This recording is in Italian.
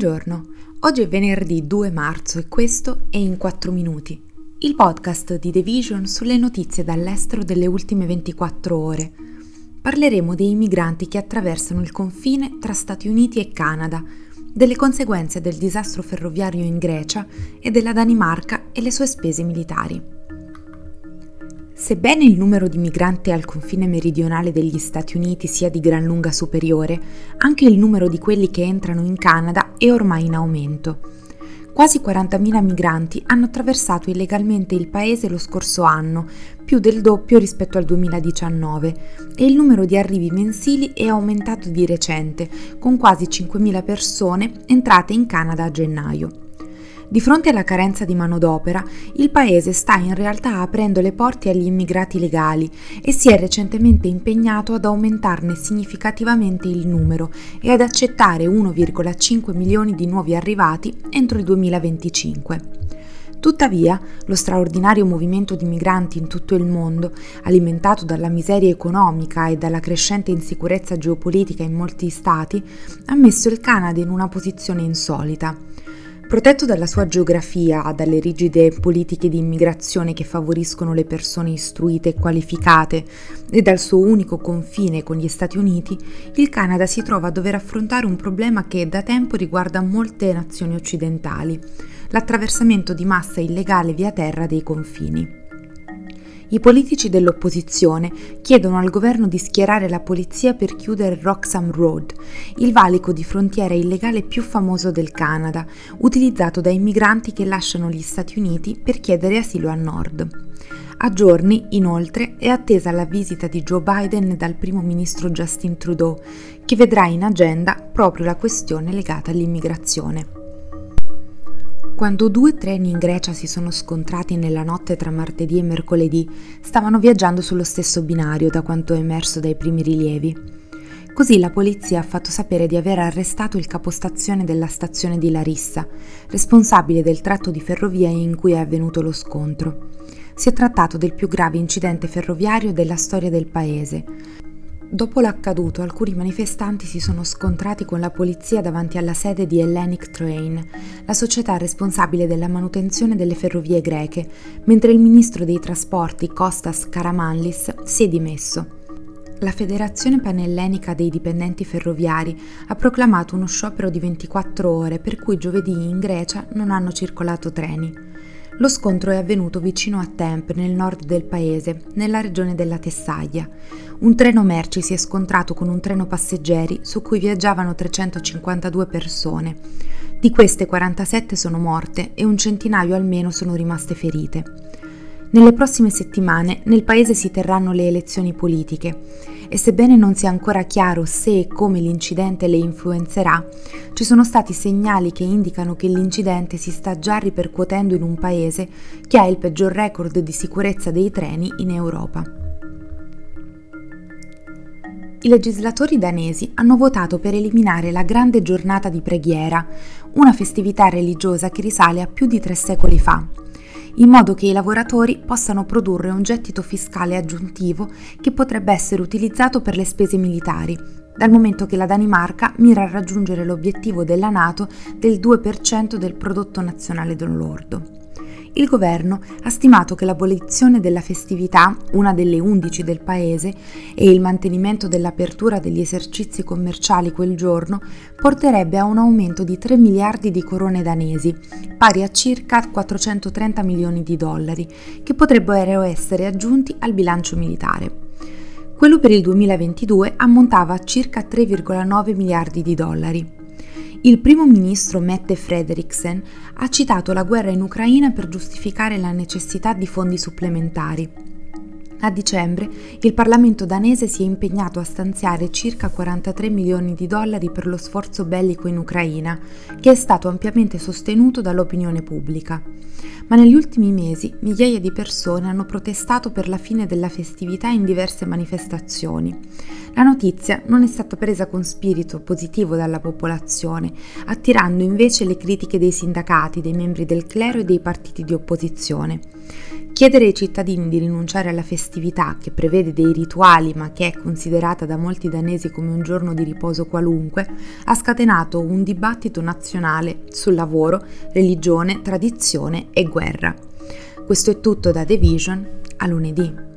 Buongiorno, oggi è venerdì 2 marzo e questo è In 4 Minuti, il podcast di The Vision sulle notizie dall'estero delle ultime 24 ore. Parleremo dei migranti che attraversano il confine tra Stati Uniti e Canada, delle conseguenze del disastro ferroviario in Grecia e della Danimarca e le sue spese militari. Sebbene il numero di migranti al confine meridionale degli Stati Uniti sia di gran lunga superiore, anche il numero di quelli che entrano in Canada è ormai in aumento. Quasi 40.000 migranti hanno attraversato illegalmente il paese lo scorso anno, più del doppio rispetto al 2019, e il numero di arrivi mensili è aumentato di recente, con quasi 5.000 persone entrate in Canada a gennaio. Di fronte alla carenza di manodopera, il Paese sta in realtà aprendo le porte agli immigrati legali e si è recentemente impegnato ad aumentarne significativamente il numero e ad accettare 1,5 milioni di nuovi arrivati entro il 2025. Tuttavia, lo straordinario movimento di migranti in tutto il mondo, alimentato dalla miseria economica e dalla crescente insicurezza geopolitica in molti stati, ha messo il Canada in una posizione insolita. Protetto dalla sua geografia, dalle rigide politiche di immigrazione che favoriscono le persone istruite e qualificate e dal suo unico confine con gli Stati Uniti, il Canada si trova a dover affrontare un problema che da tempo riguarda molte nazioni occidentali, l'attraversamento di massa illegale via terra dei confini. I politici dell'opposizione chiedono al governo di schierare la polizia per chiudere Roxham Road, il valico di frontiera illegale più famoso del Canada, utilizzato dai migranti che lasciano gli Stati Uniti per chiedere asilo a nord. A giorni, inoltre, è attesa la visita di Joe Biden dal primo ministro Justin Trudeau, che vedrà in agenda proprio la questione legata all'immigrazione. Quando due treni in Grecia si sono scontrati nella notte tra martedì e mercoledì, stavano viaggiando sullo stesso binario da quanto è emerso dai primi rilievi. Così la polizia ha fatto sapere di aver arrestato il capostazione della stazione di Larissa, responsabile del tratto di ferrovia in cui è avvenuto lo scontro. Si è trattato del più grave incidente ferroviario della storia del paese. Dopo l'accaduto, alcuni manifestanti si sono scontrati con la polizia davanti alla sede di Hellenic Train, la società responsabile della manutenzione delle ferrovie greche, mentre il ministro dei trasporti Kostas Karamanlis si è dimesso. La Federazione Panellenica dei dipendenti ferroviari ha proclamato uno sciopero di 24 ore per cui giovedì in Grecia non hanno circolato treni. Lo scontro è avvenuto vicino a Temp, nel nord del paese, nella regione della Tessaglia. Un treno merci si è scontrato con un treno passeggeri su cui viaggiavano 352 persone. Di queste 47 sono morte e un centinaio almeno sono rimaste ferite. Nelle prossime settimane nel paese si terranno le elezioni politiche e sebbene non sia ancora chiaro se e come l'incidente le influenzerà, ci sono stati segnali che indicano che l'incidente si sta già ripercuotendo in un paese che ha il peggior record di sicurezza dei treni in Europa. I legislatori danesi hanno votato per eliminare la grande giornata di preghiera, una festività religiosa che risale a più di tre secoli fa, in modo che i lavoratori possano produrre un gettito fiscale aggiuntivo che potrebbe essere utilizzato per le spese militari, dal momento che la Danimarca mira a raggiungere l'obiettivo della Nato del 2% del prodotto nazionale lordo il governo ha stimato che l'abolizione della festività, una delle 11 del paese, e il mantenimento dell'apertura degli esercizi commerciali quel giorno porterebbe a un aumento di 3 miliardi di corone danesi, pari a circa 430 milioni di dollari, che potrebbero essere aggiunti al bilancio militare. Quello per il 2022 ammontava a circa 3,9 miliardi di dollari. Il primo ministro Mette Frederiksen ha citato la guerra in Ucraina per giustificare la necessità di fondi supplementari. A dicembre il Parlamento danese si è impegnato a stanziare circa 43 milioni di dollari per lo sforzo bellico in Ucraina, che è stato ampiamente sostenuto dall'opinione pubblica. Ma negli ultimi mesi migliaia di persone hanno protestato per la fine della festività in diverse manifestazioni. La notizia non è stata presa con spirito positivo dalla popolazione, attirando invece le critiche dei sindacati, dei membri del clero e dei partiti di opposizione. Chiedere ai cittadini di rinunciare alla festività, che prevede dei rituali ma che è considerata da molti danesi come un giorno di riposo qualunque, ha scatenato un dibattito nazionale sul lavoro, religione, tradizione e guerra. Questo è tutto da The Vision, a lunedì.